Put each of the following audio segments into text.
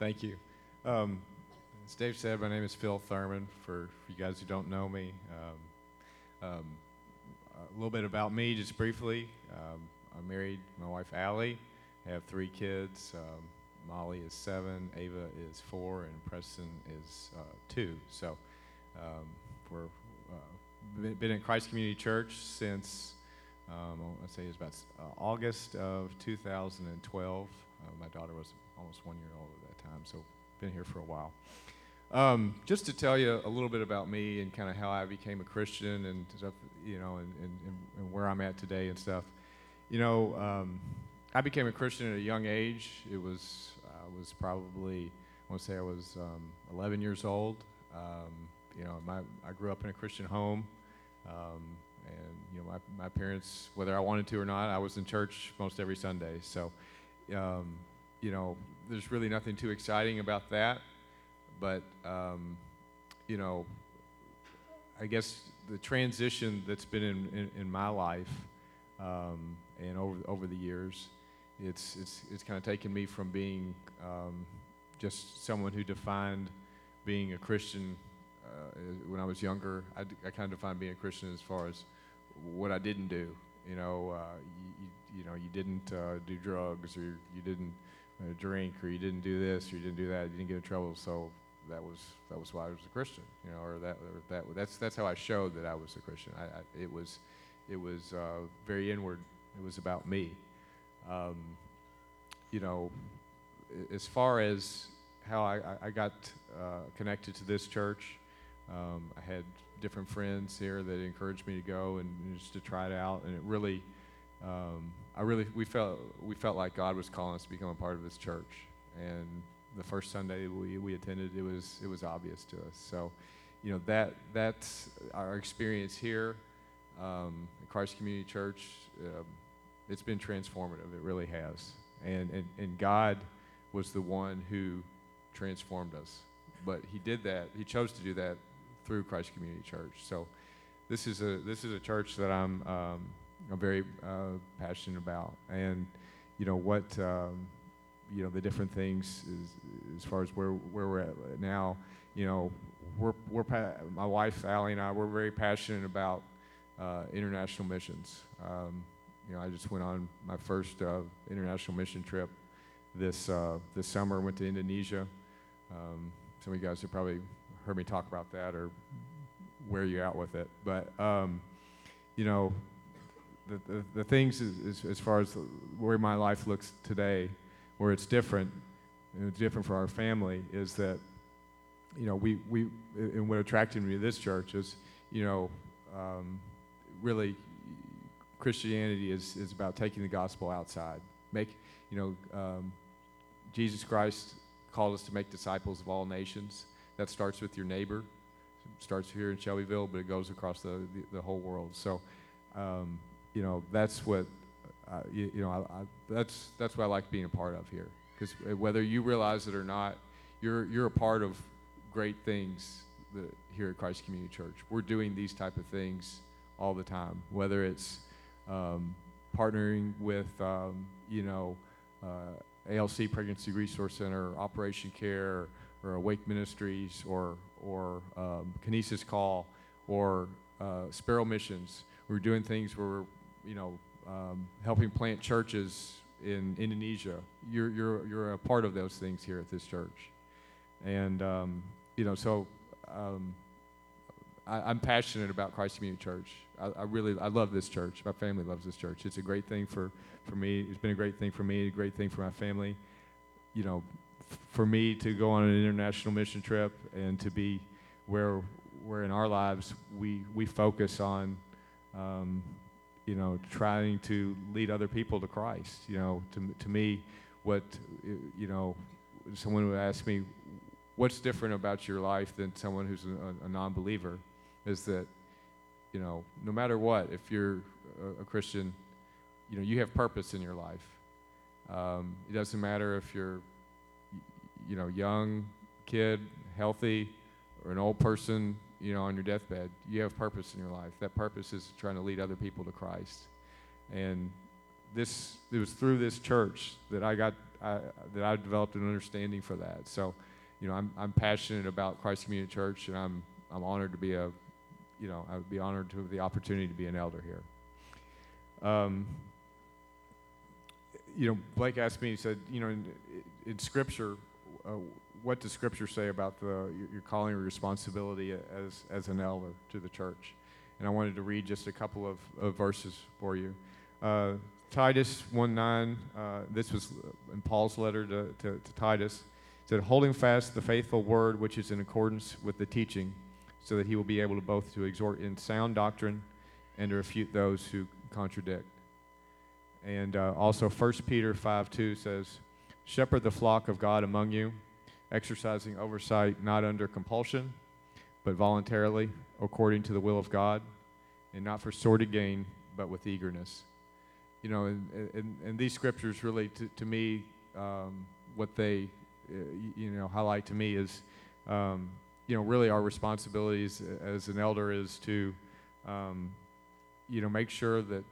Thank you. Um, as Dave said, my name is Phil Thurman. For, for you guys who don't know me, um, um, a little bit about me, just briefly. Um, I'm married. My wife Allie. I have three kids. Um, Molly is seven, Ava is four, and Preston is uh, two. So um, we're uh, been in Christ Community Church since um, I'd say it was about uh, August of 2012. Uh, my daughter was almost one year old at that time, so been here for a while. Um, just to tell you a little bit about me and kind of how I became a Christian and stuff, you know, and, and, and where I'm at today and stuff. You know, um, I became a Christian at a young age. It was I was probably I want to say I was um, 11 years old. Um, you know, my, I grew up in a Christian home. Um, and you know, my, my parents, whether I wanted to or not, I was in church most every Sunday. So, um, you know, there's really nothing too exciting about that. But, um, you know, I guess the transition that's been in, in, in my life um, and over, over the years, it's, it's, it's kind of taken me from being um, just someone who defined being a Christian uh, when I was younger. I, I kind of defined being a Christian as far as what I didn't do. You know, uh, you, you, know, you didn't uh, do drugs, or you didn't uh, drink, or you didn't do this, or you didn't do that. You didn't get in trouble. So that was that was why I was a Christian. You know, or that or that that's that's how I showed that I was a Christian. I, I it was it was uh, very inward. It was about me. Um, you know, as far as how I, I got uh, connected to this church, um, I had different friends here that encouraged me to go and just to try it out. And it really, um, I really, we felt we felt like God was calling us to become a part of His church. And the first Sunday we, we attended, it was it was obvious to us. So, you know that that's our experience here um, at Christ Community Church. Um, it's been transformative. It really has. And, and and God was the one who transformed us. But He did that. He chose to do that through Christ Community Church. So this is a this is a church that I'm um, I'm very uh, passionate about, and you know what um, you know the different things is, as far as where where we're at now. You know, we're we're my wife Allie and I we're very passionate about uh, international missions. Um, you know, I just went on my first uh, international mission trip this uh, this summer. Went to Indonesia. Um, some of you guys have probably heard me talk about that or wear you out with it. But, um, you know, the, the, the things is, as far as where my life looks today, where it's different, and it's different for our family, is that, you know, we, we and what attracted me to this church is, you know, um, really Christianity is, is about taking the gospel outside. Make, you know, um, Jesus Christ called us to make disciples of all nations. That starts with your neighbor. It starts here in Shelbyville, but it goes across the, the, the whole world. So, um, you know, that's what, uh, you, you, know, I, I, that's, that's what I like being a part of here. Because whether you realize it or not, you're, you're a part of great things that, here at Christ Community Church. We're doing these type of things all the time, whether it's um, partnering with, um, you know, uh, ALC Pregnancy Resource Center, Operation Care, or Awake Ministries or, or um, Kinesis Call or uh, Sparrow Missions. We're doing things where we're, you know, um, helping plant churches in Indonesia. You're, you're, you're a part of those things here at this church. And, um, you know, so um, I, am passionate about Christ Community Church. I, I, really, I love this church. My family loves this church. It's a great thing for, for me. It's been a great thing for me, a great thing for my family. You know, for me to go on an international mission trip and to be where where in our lives we we focus on um, you know trying to lead other people to Christ. You know to to me what you know someone would ask me what's different about your life than someone who's a, a non-believer? Is that you know no matter what if you're a, a Christian you know you have purpose in your life. Um, it doesn't matter if you're you know, young kid, healthy, or an old person, you know, on your deathbed, you have purpose in your life. That purpose is trying to lead other people to Christ. And this, it was through this church that I got, I, that I've developed an understanding for that. So, you know, I'm, I'm passionate about Christ Community Church, and I'm, I'm honored to be a, you know, I would be honored to have the opportunity to be an elder here. Um, you know, Blake asked me, he said, you know, in, in Scripture, uh, what does Scripture say about the, your, calling or responsibility as, as an elder to the church? And I wanted to read just a couple of, of verses for you. Uh, Titus 1 9, uh, this was in Paul's letter to, to, to Titus, said, holding fast the faithful word which is in accordance with the teaching, so that he will be able to both to exhort in sound doctrine and to refute those who contradict. And uh, also 1 Peter 5 2 says, Shepherd the flock of God among you, exercising oversight not under compulsion, but voluntarily, according to the will of God, and not for sordid gain, but with eagerness. You know, and, and, and these scriptures really, to, to me, um, what they, uh, you know, highlight to me is, um, you know, really our responsibilities as an elder is to, um, you know, make sure that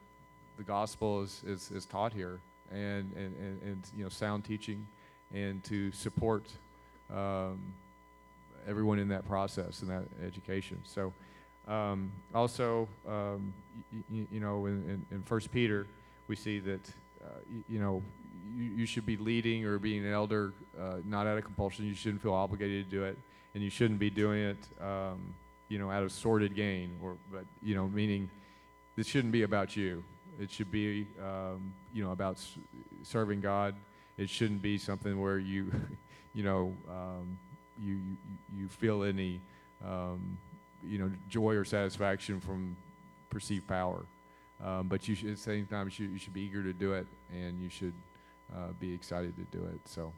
the gospel is, is, is taught here and, and, and, and, you know, sound teaching and to support um, everyone in that process and that education. So um, also, um, y- y- you know, in, in, in First Peter, we see that, uh, y- you know, you, you should be leading or being an elder uh, not out of compulsion. You shouldn't feel obligated to do it, and you shouldn't be doing it, um, you know, out of sordid gain, or but you know, meaning this shouldn't be about you. It should be, um, you know, about serving God. It shouldn't be something where you, you know, um, you, you you feel any, um, you know, joy or satisfaction from perceived power. Um, but you should, at the same time, you should, you should be eager to do it, and you should uh, be excited to do it. So